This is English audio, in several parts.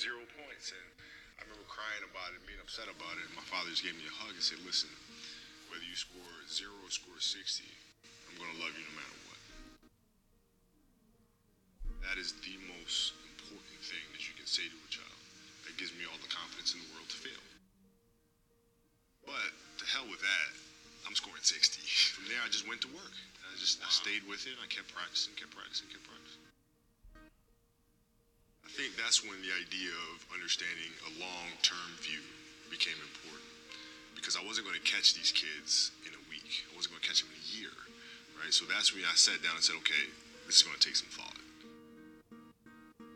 zero points. And I remember crying about it, being upset about it. My father just gave me a hug and said, listen, whether you score zero or score 60, I'm going to love you no matter what. That is the most important thing that you can say to a child. That gives me all the confidence in the world to fail. But to hell with that, I'm scoring 60. From there, I just went to work. I just I stayed with it. I kept practicing, kept practicing, kept practicing. I think that's when the idea of understanding a long-term view became important because I wasn't going to catch these kids in a week. I wasn't going to catch them in a year, right? So that's when I sat down and said, okay, this is going to take some thought.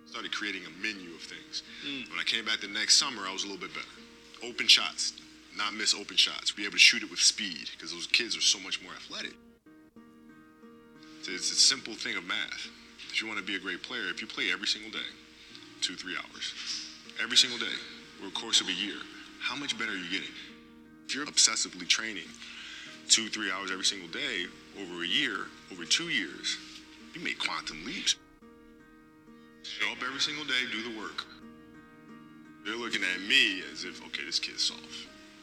Started creating a menu of things. Mm. When I came back the next summer, I was a little bit better. Open shots, not miss open shots. Be able to shoot it with speed because those kids are so much more athletic. It's a simple thing of math. If you want to be a great player, if you play every single day, two, three hours, every single day, over the course of a year, how much better are you getting? If you're obsessively training two, three hours every single day over a year, over two years, you make quantum leaps. Show up every single day, do the work. They're looking at me as if, okay, this kid's soft.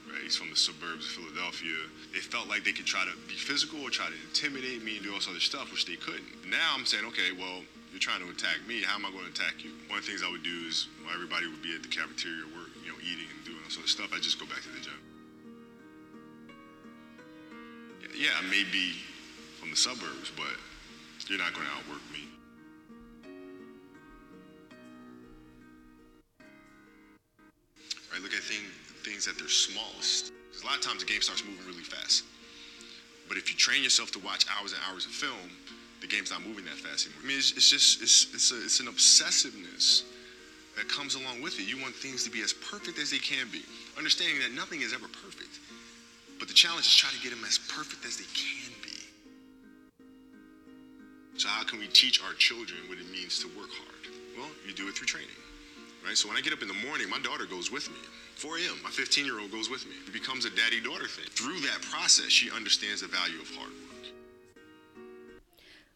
Right? He's from the suburbs of Philadelphia. They felt like they could try to be physical or try to intimidate me and do all this other stuff, which they couldn't. Now I'm saying, okay, well, you're trying to attack me. How am I going to attack you? One of the things I would do is while everybody would be at the cafeteria work, you know, eating and doing all sort of stuff, I just go back to the gym. Yeah, I may be from the suburbs, but you're not going to outwork me. Right? Look at thing, things at their smallest. Because a lot of times the game starts moving really fast. But if you train yourself to watch hours and hours of film, the game's not moving that fast anymore. I mean, it's, it's just it's it's, a, it's an obsessiveness that comes along with it. You want things to be as perfect as they can be, understanding that nothing is ever perfect. But the challenge is try to get them as perfect as they can be. So how can we teach our children what it means to work hard? Well, you do it through training, right? So when I get up in the morning, my daughter goes with me. 4 a.m., my 15-year-old goes with me. It becomes a daddy-daughter thing. Through that process, she understands the value of hard work.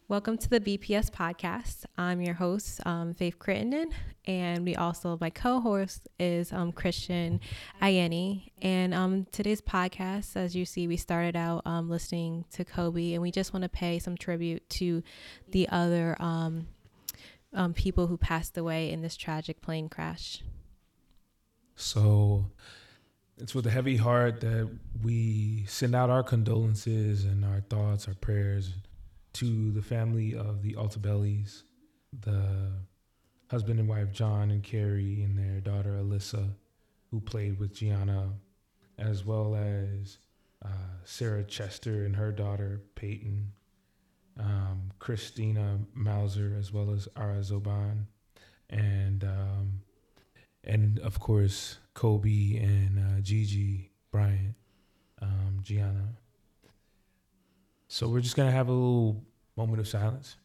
Welcome to the BPS podcast. I'm your host, um, Faith Crittenden, and we also, my co host is um, Christian Ayeni. And um, today's podcast, as you see, we started out um, listening to Kobe, and we just want to pay some tribute to the other um, um, people who passed away in this tragic plane crash. So it's with a heavy heart that we send out our condolences and our thoughts, our prayers to the family of the Altobellis, the husband and wife John and Keri, and their daughter Alyssa, who played with Gianna, as well as uh, Sarah Chester and her daughter Payton, um, Christina Mauser, as well as Ara Zobayan, and um, and of course Kobe and uh, Gigi Bryant, um, Gianna. So we're just gonna have a little moment of silence.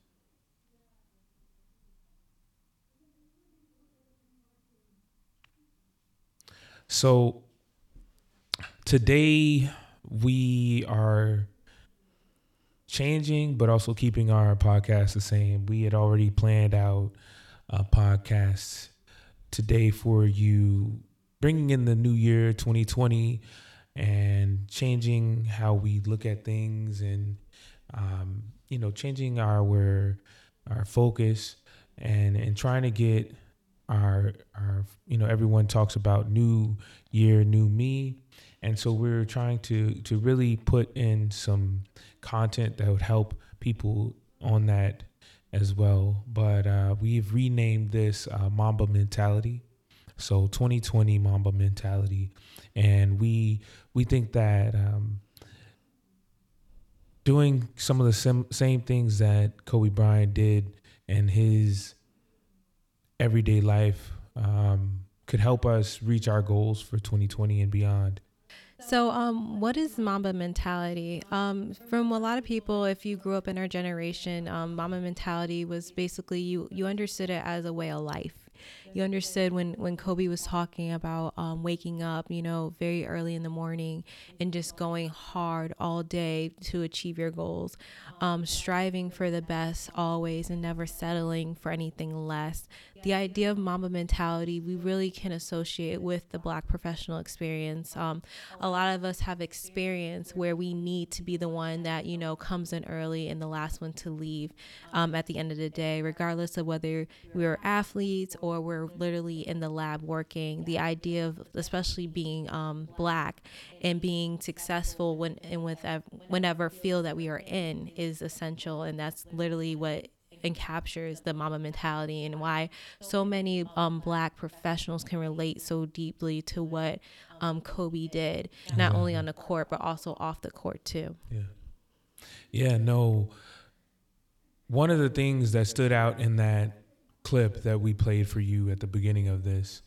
So today we are changing, but also keeping our podcast the same. We had already planned out a podcast today for you, bringing in the new year 2020 and changing how we look at things and um, you know changing our our focus and and trying to get our our you know everyone talks about new year new me. And so we're trying to to really put in some content that would help people on that as well. But uh, we've renamed this uh, mamba mentality so 2020 mamba mentality and we we think that um, doing some of the sim- same things that Kobe Bryant did in his everyday life um, could help us reach our goals for 2020 and beyond. So, um, what is Mamba mentality? Um, from a lot of people, if you grew up in our generation, um, Mamba mentality was basically you you understood it as a way of life, you understood when when Kobe was talking about um, waking up, you know, very early in the morning and just going hard all day to achieve your goals, um, striving for the best always and never settling for anything less. The idea of Mamba mentality we really can associate with the Black professional experience. Um, a lot of us have experience where we need to be the one that you know comes in early and the last one to leave um, at the end of the day, regardless of whether we're athletes or we're literally in the lab working. The idea of especially being um, black and being successful when and with whenever field that we are in is essential, and that's literally what and captures the Mamba mentality and why so many um, black professionals can relate so deeply to what um, Kobe did, not only on the court, but also off the court too. Yeah. Yeah, no. One of the things that stood out in that clip that we played for you at the beginning of this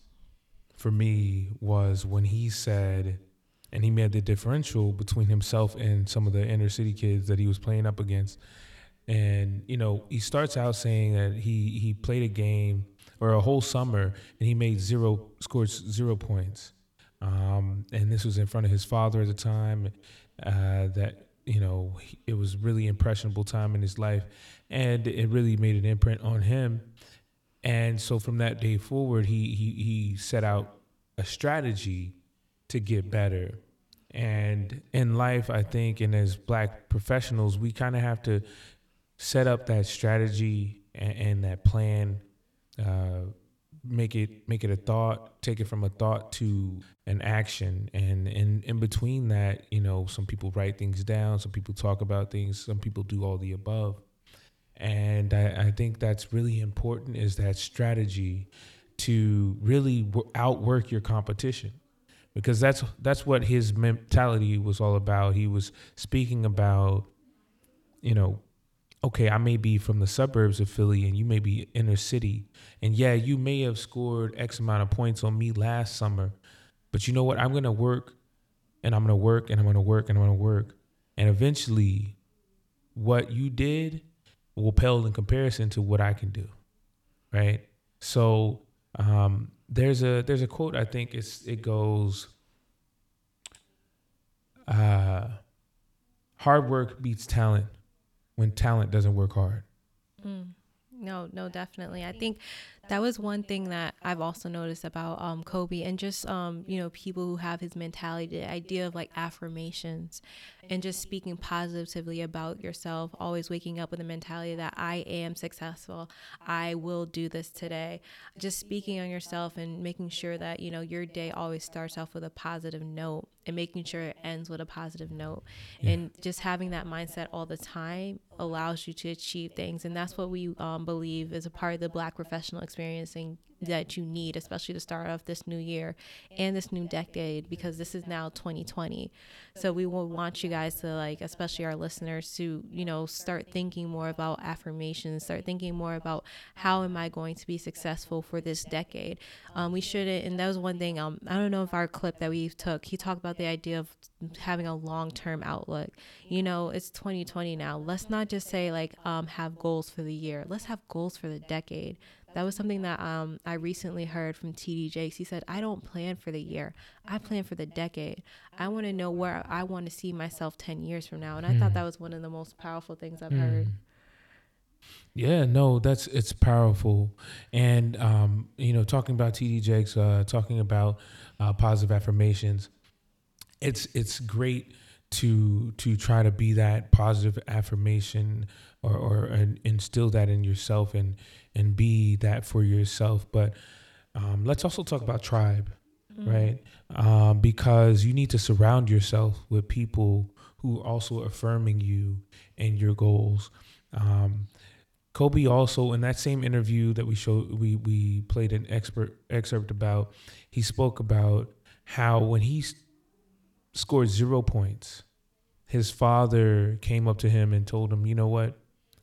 for me was when he said, and he made the differential between himself and some of the inner city kids that he was playing up against. And, you know, he starts out saying that he, he played a game or a whole summer and he made zero, scored zero points. Um, and this was in front of his father at the time. Uh, that you know it was really impressionable time in his life, and it really made an imprint on him. And so from that day forward, he he he set out a strategy to get better. And in life, I think, and as black professionals, we kind of have to set up that strategy and, and that plan. Uh, make it make it a thought take it from a thought to an action and in in between that you know some people write things down some people talk about things some people do all the above and I, I think that's really important is that strategy to really outwork your competition because that's that's what his mentality was all about. He was speaking about, you know, okay, I may be from the suburbs of Philly and you may be inner city, and yeah, you may have scored X amount of points on me last summer, but you know what? I'm gonna work, and I'm gonna work, and I'm gonna work, and I'm gonna work, and eventually, what you did will pale in comparison to what I can do, right? So um, there's a there's a quote I think it's it goes, uh, hard work beats talent when talent doesn't work hard. Mm. No, no, definitely. I think that was one thing that I've also noticed about um, Kobe and just um, you know people who have his mentality, the idea of like affirmations and just speaking positively about yourself, always waking up with a mentality that I am successful, I will do this today. Just speaking on yourself and making sure that you know your day always starts off with a positive note and making sure it ends with a positive note, yeah. and just having that mindset all the time allows you to achieve things, and that's what we um, believe is a part of the Black professional experience experiencing that you need, especially to start off this new year and this new decade, because this is now 2020. So we will want you guys to like, especially our listeners, to you know start thinking more about affirmations, start thinking more about how am I going to be successful for this decade. Um, we shouldn't, and that was one thing. Um, I don't know if our clip that we took, he talked about the idea of having a long-term outlook. You know, it's 2020 now. Let's not just say like um, have goals for the year. Let's have goals for the decade that was something that um, I recently heard from TD Jakes. He said, I don't plan for the year, I plan for the decade. I want to know where I want to see myself 10 years from now. And I mm. thought hmm. that was one of the most powerful things I've mm. heard. Yeah, no, that's it's powerful, and um, you know, talking about TD Jakes, uh, talking about uh, positive affirmations, it's it's great to to try to be that positive affirmation or or instill that in yourself and and be that for yourself. But um, let's also talk about tribe, mm-hmm. right? Um, because you need to surround yourself with people who are also affirming you and your goals. Um, Kobe also in that same interview that we showed we we played an expert excerpt about he spoke about how when he scored zero points his father came up to him and told him you know what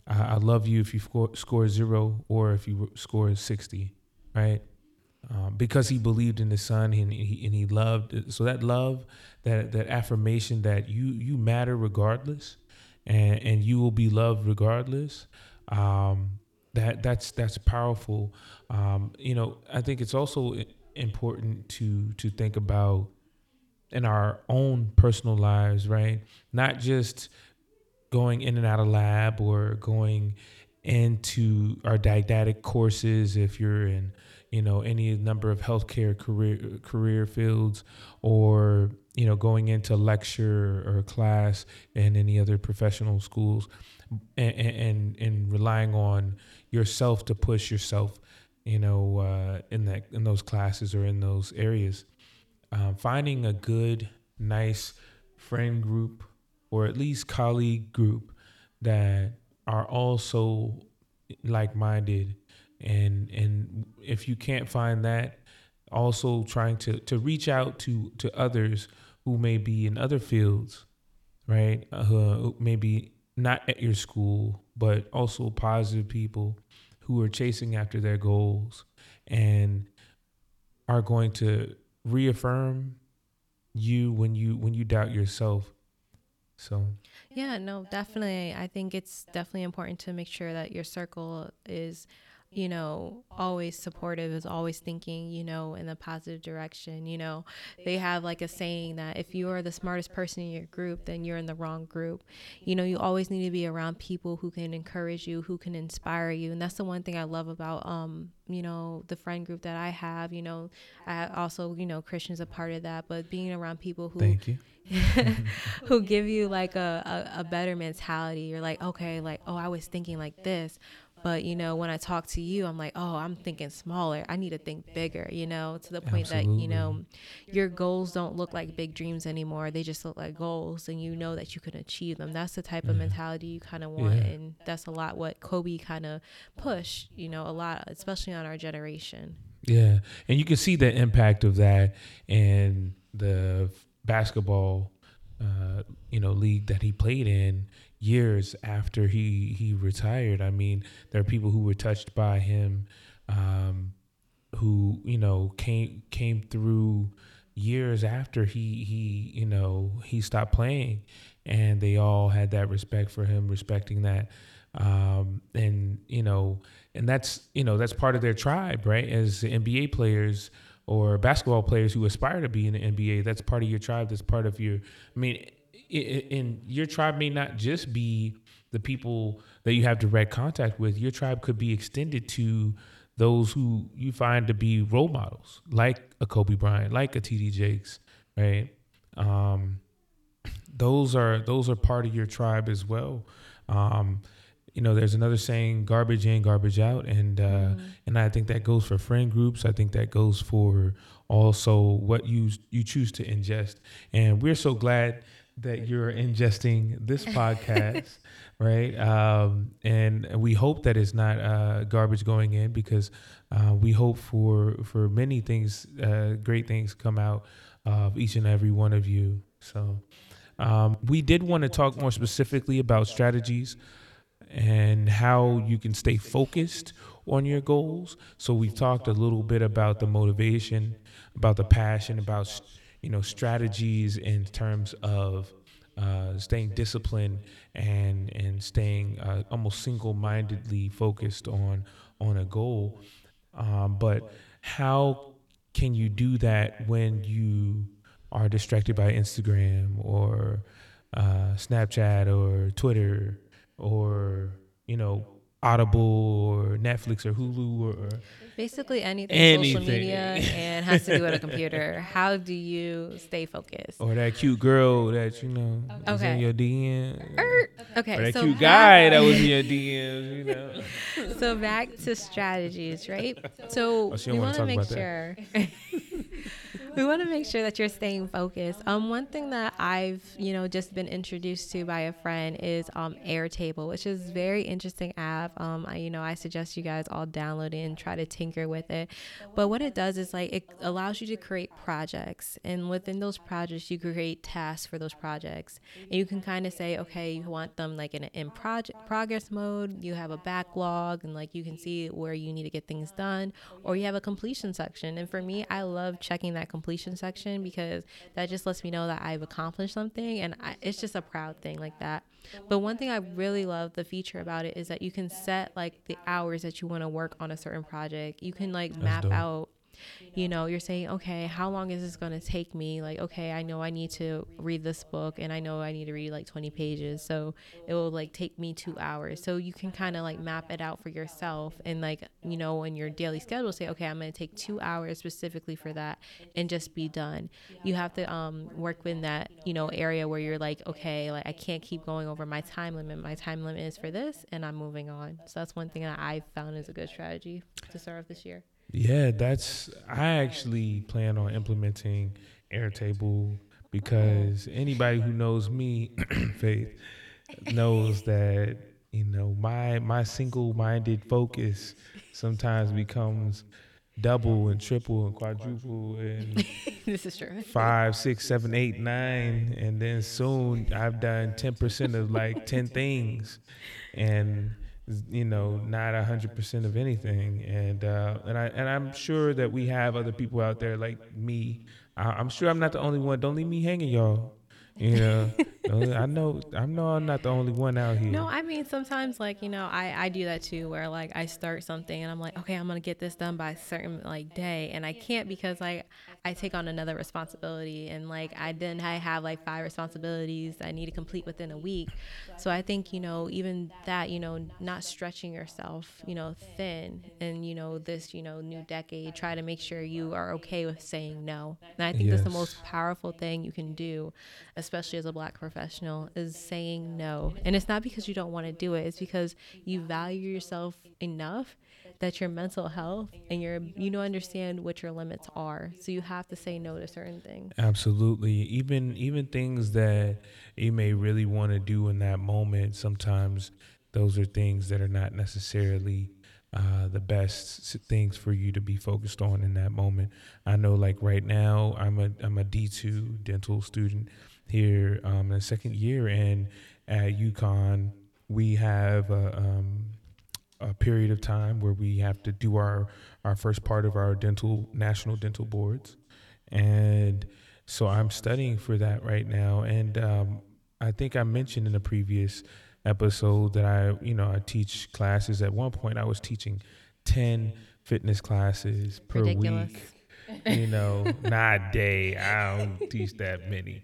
I, I love you if you score, zero or if you score 60, right? Um, because he believed in the son and he, and he loved so that love that that affirmation that you you matter regardless and and you will be loved regardless um, that that's that's powerful. Um, you know, I think it's also important to to think about in our own personal lives, right? Not just going in and out of lab or going into our didactic courses if you're in you know any number of healthcare career career fields or you know going into lecture or class in any other professional schools and and, and relying on yourself to push yourself you know uh, in that in those classes or in those areas um, finding a good nice friend group or at least colleague group that are also like-minded and and if you can't find that also trying to to reach out to to others who may be in other fields right? Uh, who maybe not at your school but also positive people who are chasing after their goals and are going to reaffirm you when you when you doubt yourself so yeah, no, definitely. I think it's definitely important to make sure that your circle is you know, always supportive, is always thinking, you know, in a positive direction. You know, they have like a saying that if you are the smartest person in your group, then you're in the wrong group. You know, you always need to be around people who can encourage you, who can inspire you. And that's the one thing I love about, um, you know, the friend group that I have. You know, I also, you know, Christian's a part of that, but being around people who. Thank you. who give you like a, a, a better mentality. You're like, okay, like, oh, I was thinking like this but you know, when I talk to you, I'm like, oh, I'm thinking smaller. I need to think bigger. You know, to the point Absolutely. that you know, your goals don't look like big dreams anymore. They just look like goals, and you know that you can achieve them. That's the type yeah. of mentality you kind of want, yeah. and that's a lot what Kobe kind of pushed. You know, a lot, especially on our generation. Yeah, and you can see the impact of that in the basketball, uh, you know, league that he played in years after he he retired. I mean, there are people who were touched by him, um, who you know came came through years after he he you know he stopped playing, and they all had that respect for him, respecting that, um, and you know, and that's you know that's part of their tribe, right? As NBA players or basketball players who aspire to be in the NBA, that's part of your tribe. That's part of your. I mean and your tribe may not just be the people that you have direct contact with. Your tribe could be extended to those who you find to be role models, like a Kobe Bryant, like a TD Jakes, right? Um, those are those are part of your tribe as well. Um, you know, there's another saying, "Garbage in, garbage out," and uh, mm-hmm. and I think that goes for friend groups. I think that goes for also what you you choose to ingest. And we're so glad that you're ingesting this podcast, right? Um, and we hope that it's not uh, garbage going in because uh, we hope for for many things, uh, great things come out of each and every one of you. So um, we did want to talk more specifically about strategies and how you can stay focused on your goals. So we've talked a little bit about the motivation, about the passion, about you know strategies in terms of uh, staying disciplined and and staying uh, almost single-mindedly focused on on a goal. Um, but how can you do that when you are distracted by Instagram or uh, Snapchat or Twitter or you know Audible or Netflix or Hulu or, basically anything, anything, social media and has to do with a computer. How do you stay focused? Or that cute girl that you know okay. was in your DM. Er, okay, or that so cute guy that was in your DMs. You know. So back to strategies, right? So oh, we want to make sure. we want to make sure that you're staying focused. Um, one thing that I've, you know, just been introduced to by a friend is um Airtable, which is very interesting app. Um, I, you know, I suggest you guys all download it and try to tinker with it. But what it does is like it allows you to create projects, and within those projects, you create tasks for those projects, and you can kind of say, okay, you want them like in an in project progress mode. You have a backlog, and like you can see where you need to get things done, or you have a completion section. And for me, I love checking that. Completion completion section because that just lets me know that I've accomplished something, and I, it's just a proud thing like that. But one thing I really love the feature about it is that you can set like the hours that you want to work on a certain project. You can like That's map dope. out you know? you're saying okay how long is this going to take me? Like okay i know i need to read this book and i know i need to read like 20 pages so it will like take me two hours. So you can kind of like map it out for yourself and like you know in your daily schedule say okay i'm going to take two hours specifically for that and just be done. You have to um work in that you know area where you're like okay like i can't keep going over my time limit. My time limit is for this and i'm moving on. So that's one thing that i found is a good strategy to start off this year Yeah, that's. I actually plan on implementing Airtable because anybody who knows me, Faith, knows that you know my my single-minded focus sometimes becomes double and triple and quadruple and this is true five, six, seven, eight, nine, and then soon I've done ten percent of like ten things, and you know not a hundred percent of anything. And uh, and I and I'm sure that we have other people out there like me. I, I'm sure I'm not the only one. Don't leave me hanging, y'all. You know, I know I know I'm not the only one out here. No, I mean sometimes like you know I I do that too where like I start something and I'm like okay I'm gonna get this done by a certain like day and I can't because like I take on another responsibility and like I then I have like five responsibilities I need to complete within a week. So I think you know even that you know not stretching yourself you know thin and you know this you know new decade try to make sure you are okay with saying no. And I think that's the most powerful thing you can do, especially as a black professional, is saying no. And it's not because you don't want to do it, it's because you value yourself enough that your mental health and your you know understand what your limits are. So you have to say no to certain things. Absolutely. Even even things that you may really want to do in that moment, sometimes those are things that are not necessarily uh, the best things for you to be focused on in that moment. I know, like right now, I'm a I'm a D two dental student here um, in the second year, and at UConn we have a, um, a period of time where we have to do our our first part of our dental national dental boards and so I'm studying for that right now. And um, I think I mentioned in a previous episode that I, you know, I teach classes. At one point, I was teaching ten fitness classes per Ridiculous. week. You know, not a day. I don't teach that many.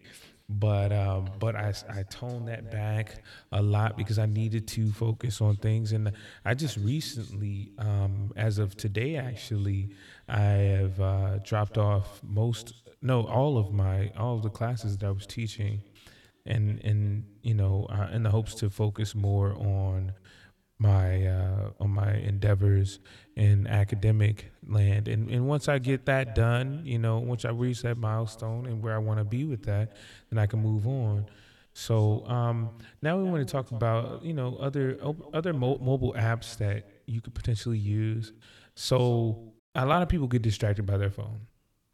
But um, but I, I toned that back a lot because I needed to focus on things, and I just recently, um, as of today, actually, I have uh, dropped off most, no, all of my all of the classes that I was teaching, and and you know, uh, in the hopes to focus more on my uh, on my endeavors in academic land, and and once I get that done, you know, once I reach that milestone and where I want to be with that, then I can move on. So um, now we want to talk about you know other other mo- mobile apps that you could potentially use. So a lot of people get distracted by their phone,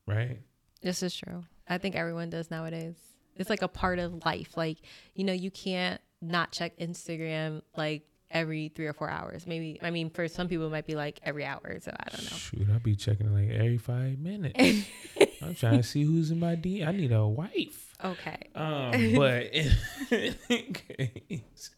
right? This is true. I think everyone does nowadays. It's like a part of life. Like, you know, you can't not check Instagram like every three or four hours. Maybe, I mean, for some people, it might be like every hour. So I don't know. Shoot, I'll be checking like every five minutes. I'm trying to see who's in my D. I need a wife. Okay. Um, but in, any case,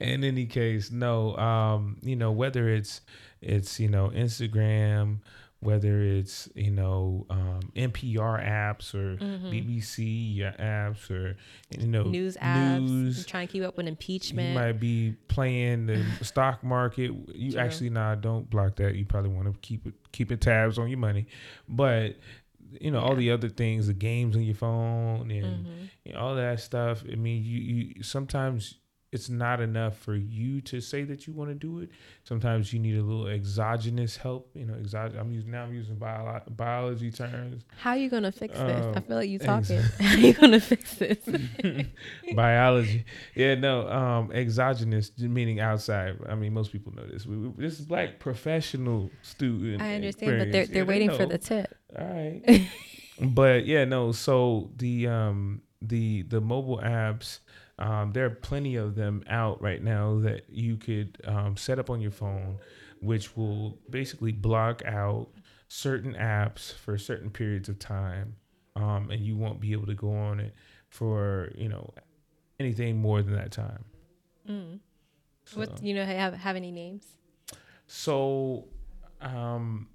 in any case, no. Um, you know, whether it's it's you know Instagram, whether it's you know um, NPR apps or BBC apps or you know Mm-hmm. News apps. news. Trying to keep up with impeachment. You might be playing the stock market. You True. actually nah, don't block that. You probably want to keep it keeping tabs on your money, but you know all the other things, the games on your phone and Mhm. you know, all that stuff. I mean, you you sometimes it's not enough for you to say that you want to do it. Sometimes you need a little exogenous help. You know, exog- I'm using now I'm using bio- biology terms. How are you going to fix this? I Um, feel like you ex- talking. How are you going to fix this? biology. Yeah, no, um, exogenous meaning outside. I mean, most people know this. We, we, this is black professional student. I understand, but they're, they're Yeah, they waiting for the tip. All right. but yeah, no. So the um the the mobile apps, um, there are plenty of them out right now that you could um, set up on your phone, which will basically block out certain apps for certain periods of time. um, and you won't be able to go on it for you know anything more than that time. Mm. So, What you know have have any names? so um,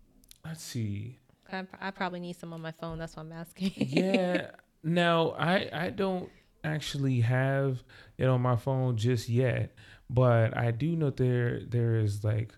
let's see. I, I probably need some on my phone. That's why I'm asking. yeah. Now I I don't actually have it on my phone just yet, but I do know there there is like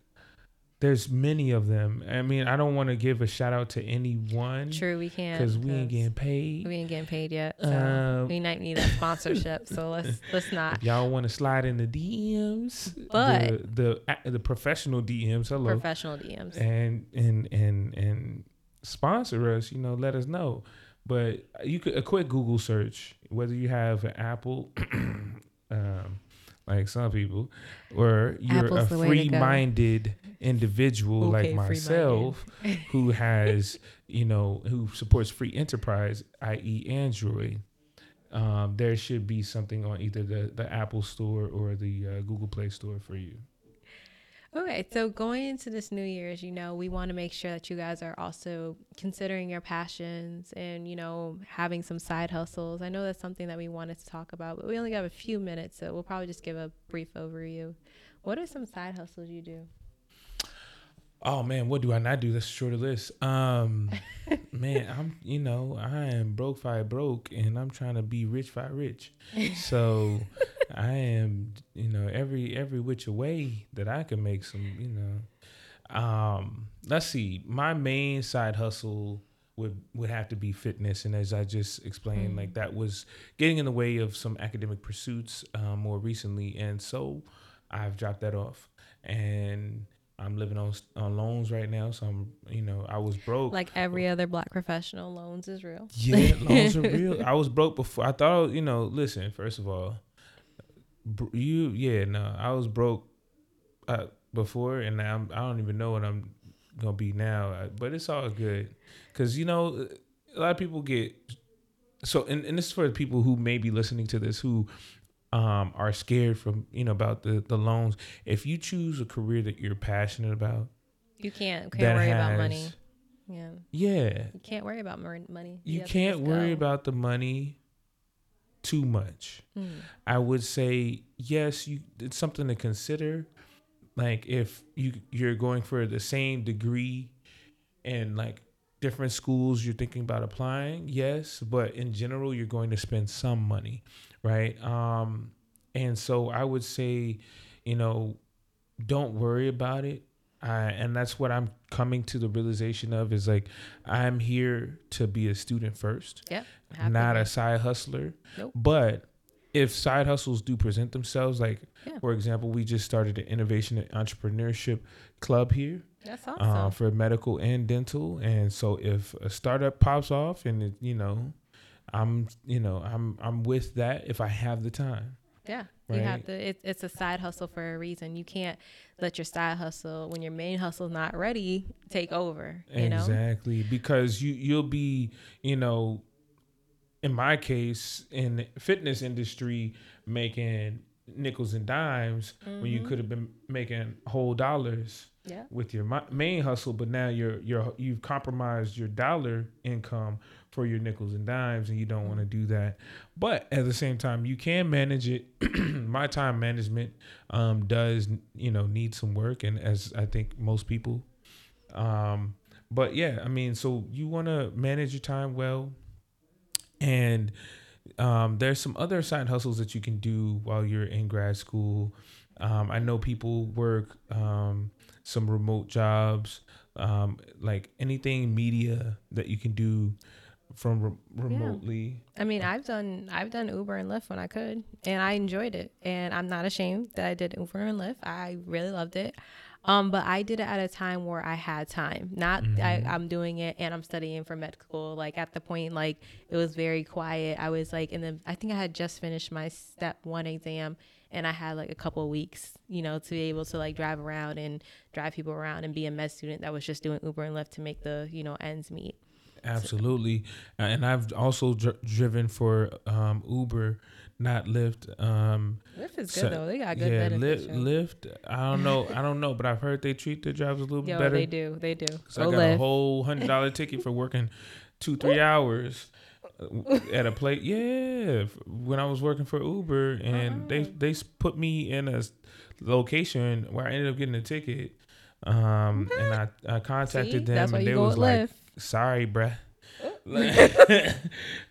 there's many of them. I mean, I don't want to give a shout out to any one True, we can't because we ain't getting paid. we ain't getting paid yet. So Um, we might need a sponsorship. so let's let's not. If y'all want to slide in the DMs, But- the the, the professional DMs, hello, Professional DMs. and and and and sponsor us. You know, let us know. But you could a quick Google search, whether you have an Apple, um, like some people, or you're Apple's a the way to go. free-minded individual Okay, like myself, who has you know who supports free enterprise, i.e., Android. Um, there should be something on either the, the Apple Store or the uh, Google Play Store for you. Okay, so going into this New Year's, you know, we want to make sure that you guys are also considering your passions and, you know, having some side hustles. I know that's something that we wanted to talk about, but we only have a few minutes, so we'll probably just give a brief overview. What are some side hustles you do? Oh man, what do I not do? That's a shorter list. Um, man, I'm you know I am broke fi broke, and I'm trying to be rich fi rich. So I am you know every every which way that I can make some you know. Um, let's see. My main side hustle would would have to be fitness, and as I just explained, like that was getting in the way of some academic pursuits um, more recently, and so I've dropped that off and. I'm living on on loans right now, so I'm you know I was broke. Like every other black professional, loans is real. yeah, loans are real. I was broke before. I thought you know. Listen, first of all, you yeah no, I was broke uh, before, and now I'm, I don't even know what I'm gonna be now. uh, But it's all good, cause you know a lot of people get so, and, and this is for the people who may be listening to this who um, are scared from you know about the the loans. If you choose a career that you're passionate about, You can't can't worry has, about money. Yeah, Yeah, you can't worry about money. you to can't worry about the money too much. Mm. I would say yes, you it's something to consider. Like if you you're going for the same degree and like different schools you're thinking about applying, yes, but in general you're going to spend some money, right? Um and so I would say, you know, don't worry about it. I, and that's what I'm coming to the realization of is like I'm here to be a student first Yep. have not a side hustler. Nope. But if side hustles do present themselves, like Yeah. for example, we just started an innovation and entrepreneurship club here. That's awesome. uh, for medical and dental, and so if a startup pops off, and it, you know, I'm you know I'm I'm with that if I have the time. Yeah, you have to. It, it's a side hustle for a reason. You can't let your side hustle when your main hustle's not ready take over. You know. exactly because you you'll be you know in my case in the fitness industry making nickels and dimes when you could have been making whole dollars Yeah. with your main hustle but now you're you're you've compromised your dollar income for your nickels and dimes and you don't want to do that. But at the same time you can manage it. My time management um does you know need some work and as i think most people um but yeah i mean so you want to manage your time well and um, there's some other side hustles that you can do while you're in grad school. Um, I know people work um, some remote jobs, um, like anything media that you can do from re- remotely. I mean, I've done I've done Uber and Lyft when I could, and I enjoyed it, and I'm not ashamed that I did Uber and Lyft. I really loved it. Um, but I did it at a time where I had time. Not I, I'm doing it and I'm studying for med school. Like at the point, like it was very quiet. I was like in the. I think I had just finished my step one exam, and I had like a couple of weeks, you know, to be able to like drive around and drive people around and be a med student that was just doing Uber and Lyft to make the you know ends meet. Absolutely, Uh, and I've also dr- driven for um, Uber, not Lyft. Um, Lyft is good So- though. They got good yeah, benefits. Lyft. Lyft. I don't know. I don't know, but I've heard they treat their drivers a little bit better. they do. They do. So I Go got a whole hundred dollar ticket for working two, three hours. at a place. Yeah, when I was working for Uber, and they Uh-huh. they put me in a location where I ended up getting a ticket. Um, and I I contacted See? them, and they was like, Lyft. "Sorry, bruh."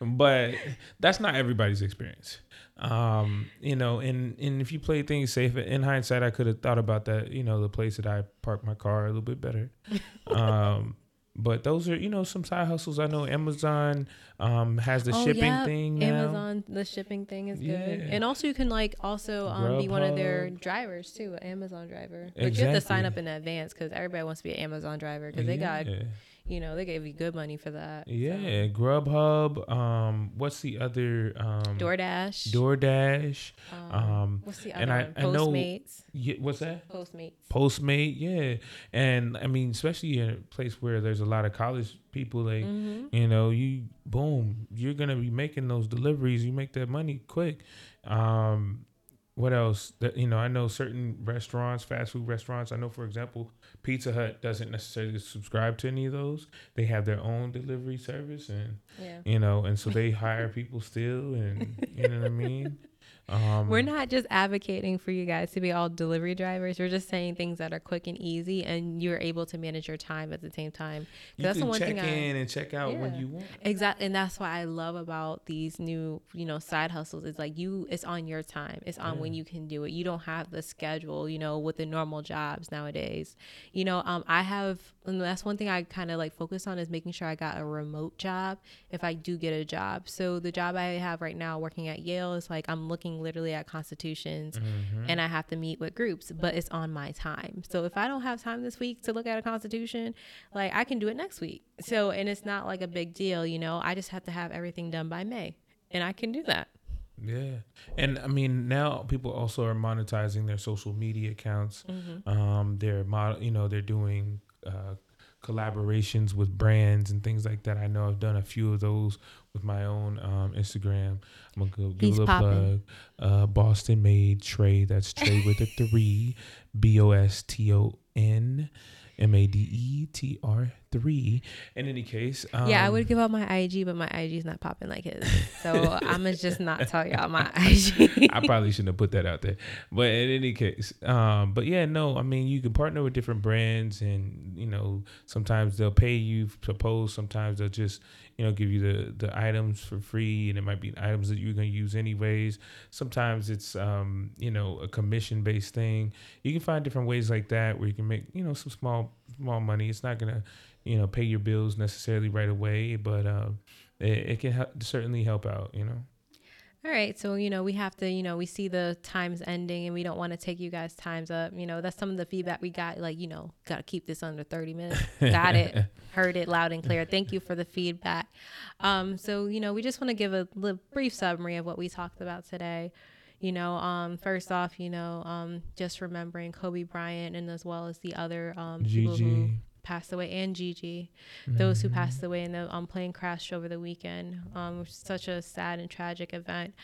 but that's not everybody's experience. Um, you know, and and if you play things safe, in hindsight, I could have thought about that. You know, the place that I parked my car a little bit better. Um, but those are you know some side hustles. I know Amazon um has the Oh, shipping yeah, thing now. Amazon, the shipping thing is good, Yeah. and also you can like also um, be one of their drivers too, Amazon driver. But you have to sign up in advance because everybody wants to be an Amazon driver because they got Yeah. You know they gave you good money for that. so. Yeah, Grubhub. Um, what's the other? Um, DoorDash. DoorDash. um, Um, what's the other and I- one? I know- Postmates. yeah, what's that? Postmates. Postmate, yeah, and I mean, especially in a place where there's a lot of college people, like Mm-hmm. you know, you boom, you're gonna be making those deliveries. You make that money quick. Um, what else? That you know, I know certain restaurants, fast food restaurants. I know, for example, Pizza Hut doesn't necessarily subscribe to any of those. They have their own delivery service, and Yeah. you know, and so they hire people still, and you know what I mean. Um, We're not just advocating for you guys to be all delivery drivers. We're just saying things that are quick and easy, and you're able to manage your time at the same time. You that's the can one check thing I- in and check out when you want. Exactly, and that's what I love about these new, you know, side hustles. It's like you, it's on your time. It's on when you can do it. You don't have the schedule, you know, with the normal jobs nowadays. You know, um, I have, and that's one thing I kind of like focus on is making sure I got a remote job if I do get a job. So the job I have right now, working at Yale, is like I'm looking literally at constitutions, and I have to meet with groups, but it's on my time. So if I don't have time this week to look at a constitution, like I can do it next week. So and it's not like a big deal, you know. I just have to have everything done by May, and I can do that. Yeah, and I mean now people also are monetizing their social media accounts. Um, they're mod, you know, they're doing uh, collaborations with brands and things like that. I know I've done a few of those with my own um, Instagram. I'm gonna go give He's a little plug. Uh, Boston made Trey. That's Trey with a three. B O S T O N. M A D E T R three. In any case, um, yeah, I would give out my IG, but my IG is not popping like his. So I'm gonna just not tell y'all my IG. I probably shouldn't have put that out there. But in any case, um, but yeah, no, I mean, you can partner with different brands, and you know, sometimes they'll pay you to post. Sometimes they'll just, you know, give you the the items for free, and it might be items that you're gonna use anyways. Sometimes it's, um, you know, a commission based thing. You can find different ways like that where you can make, you know, some small small money. It's not gonna, you know, pay your bills necessarily right away, but um, it, it can help, certainly help out. You know. All right, so you know we have to, you know, we see the times ending, and we don't want to take you guys' times up. You know, that's some of the feedback we got. Like, you know, got to keep this under thirty minutes. got it, heard it loud and clear. Thank you for the feedback. Um, so you know, we just want to give a little brief summary of what we talked about today. You know, um, first off, you know, um, just remembering Kobe Bryant, and as well as the other um, people who passed away, and Gigi, those who passed away in the um, plane crash over the weekend. Um, which is such a sad and tragic event.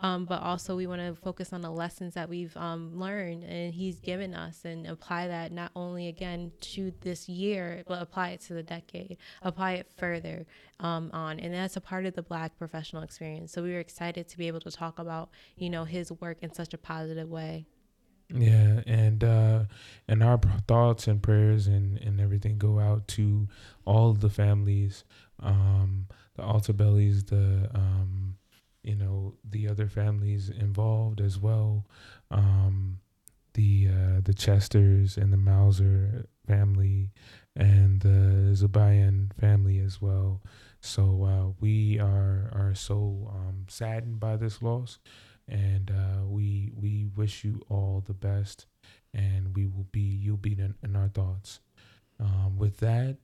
Um, but also, we want to focus on the lessons that we've um, learned and he's given us and apply that not only again to this year, but apply it to the decade, apply it further um, on. And that's a part of the Black professional experience. So we were excited to be able to talk about, you know, his work in such a positive way. Yeah, and uh, and our thoughts and prayers and, and everything go out to all the families, um, the Altobellis, the um, you know the other families involved as well, um, the uh, the Chesters and the Mauser family, and the Zobayan family as well. So uh, we are are so um, saddened by this loss and uh, we we wish you all the best, and we will be you'll be in, in our thoughts. Um, with that,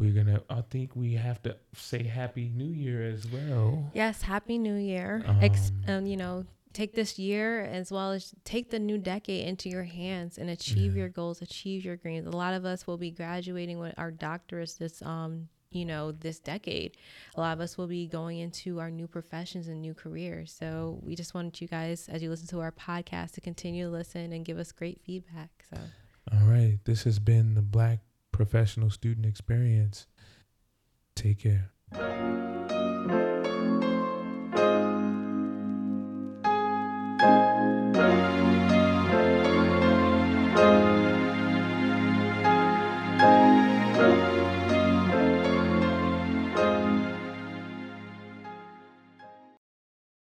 we're gonna. I think we have to say Happy New Year as well. Yes, Happy New Year. Ex- Um, um, you know, take this year as well as take the new decade into your hands and achieve Yeah. your goals, achieve your dreams. A lot of us will be graduating with our doctorates this um you know this decade a lot of us will be going into our new professions and new careers so we just want you guys as you listen to our podcast to continue to listen and give us great feedback so All right, this has been the Black Professional Student Experience. Take care.